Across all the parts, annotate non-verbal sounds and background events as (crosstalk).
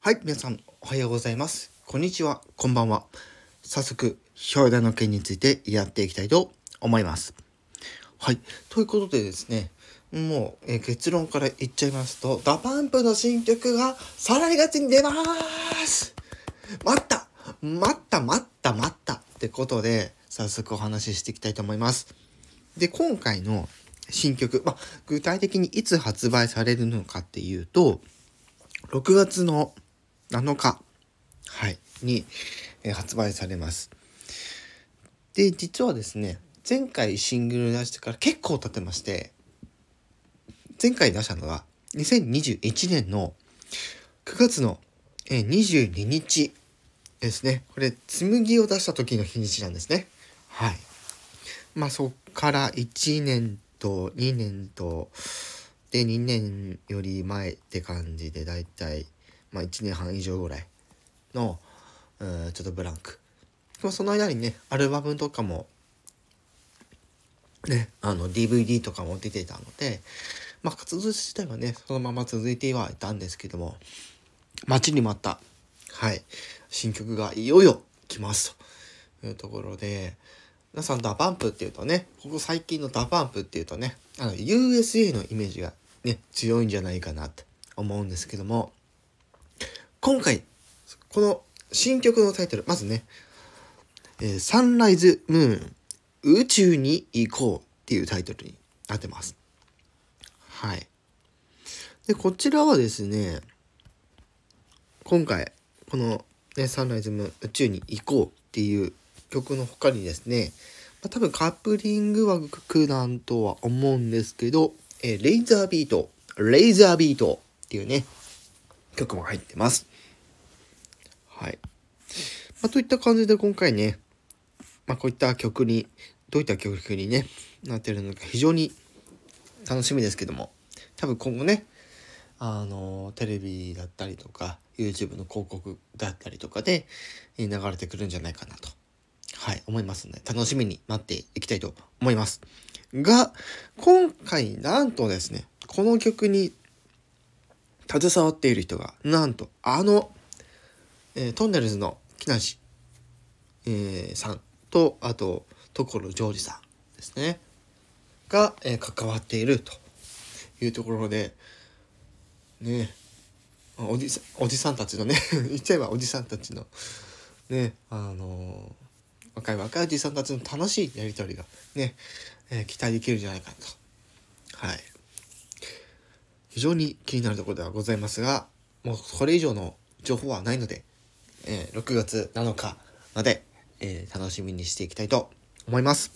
はい、皆さん、おはようございます。こんにちは、こんばんは。早速、表題の件についてやっていきたいと思います。はい、ということでですね、もう、えー結論から言っちゃいますと、 DA PUMP の新曲が再来月に出ます待った待った待った待ったってことで、早速お話ししていきたいと思います。で、今回の新曲、ま、具体的にいつ発売されるのかっていうと、6月の7日、はい、に、え発売されます。で、実はですね、前回シングル出してから結構経ってまして、前回出したのが2021年の9月の22日ですね。これ、紬を出した時の日にちなんですね。はい。まあそっから1年と2年とで2年より前って感じでだいたいまあ1年半以上ぐらいのうんちょっとブランク。まあその間にねアルバムとかもねあの DVD とかも出てたのでまあ活動自体はねそのまま続いてはいたんですけども待ちに待ったはい新曲がいよいよ来ますというところで皆さん DA PUMP っていうとねここ最近の DA PUMP っていうとねあの USA のイメージがね強いんじゃないかなと思うんですけども今回この新曲のタイトルまずね「えー SUNRISE MOON 宇宙に行こう」っていうタイトルになってます。はい。でこちらはですね今回この、ね「サンライズムーン宇宙に行こう」っていう曲の他にですね、まあ、多分カップリング枠なんとは思うんですけど、えーレイザービートレイザービートっていうね曲も入ってます。はい、まあ、といった感じで今回ね、まあ、こういった曲にどういった曲にねなってるのか非常に楽しみですけども多分今後ねあのテレビだったりとか YouTube の広告だったりとかで流れてくるんじゃないかなとはい思いますので楽しみに待っていきたいと思います。が今回なんとですねこの曲に携わっている人がなんとあの、えートンネルズの木梨、えーさんとあと所ジョージさんですね。が、えー関わっているというところでねおじさんおじさんたちのね (laughs) 言っちゃえばおじさんたちのねあの若い若いおじさんたちの楽しいやり取りがね、えー期待できるんじゃないかと。はい。非常に気になるところではございますがもうこれ以上の情報はないので、えー6月7日まで、えー楽しみにしていきたいと思います。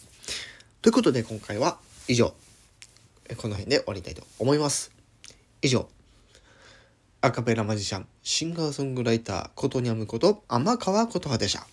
ということで今回は以上。この辺で終わりたいと思います。以上。アカペラマジシャンシンガーソングライターことにゃむこと天川琴葉でした。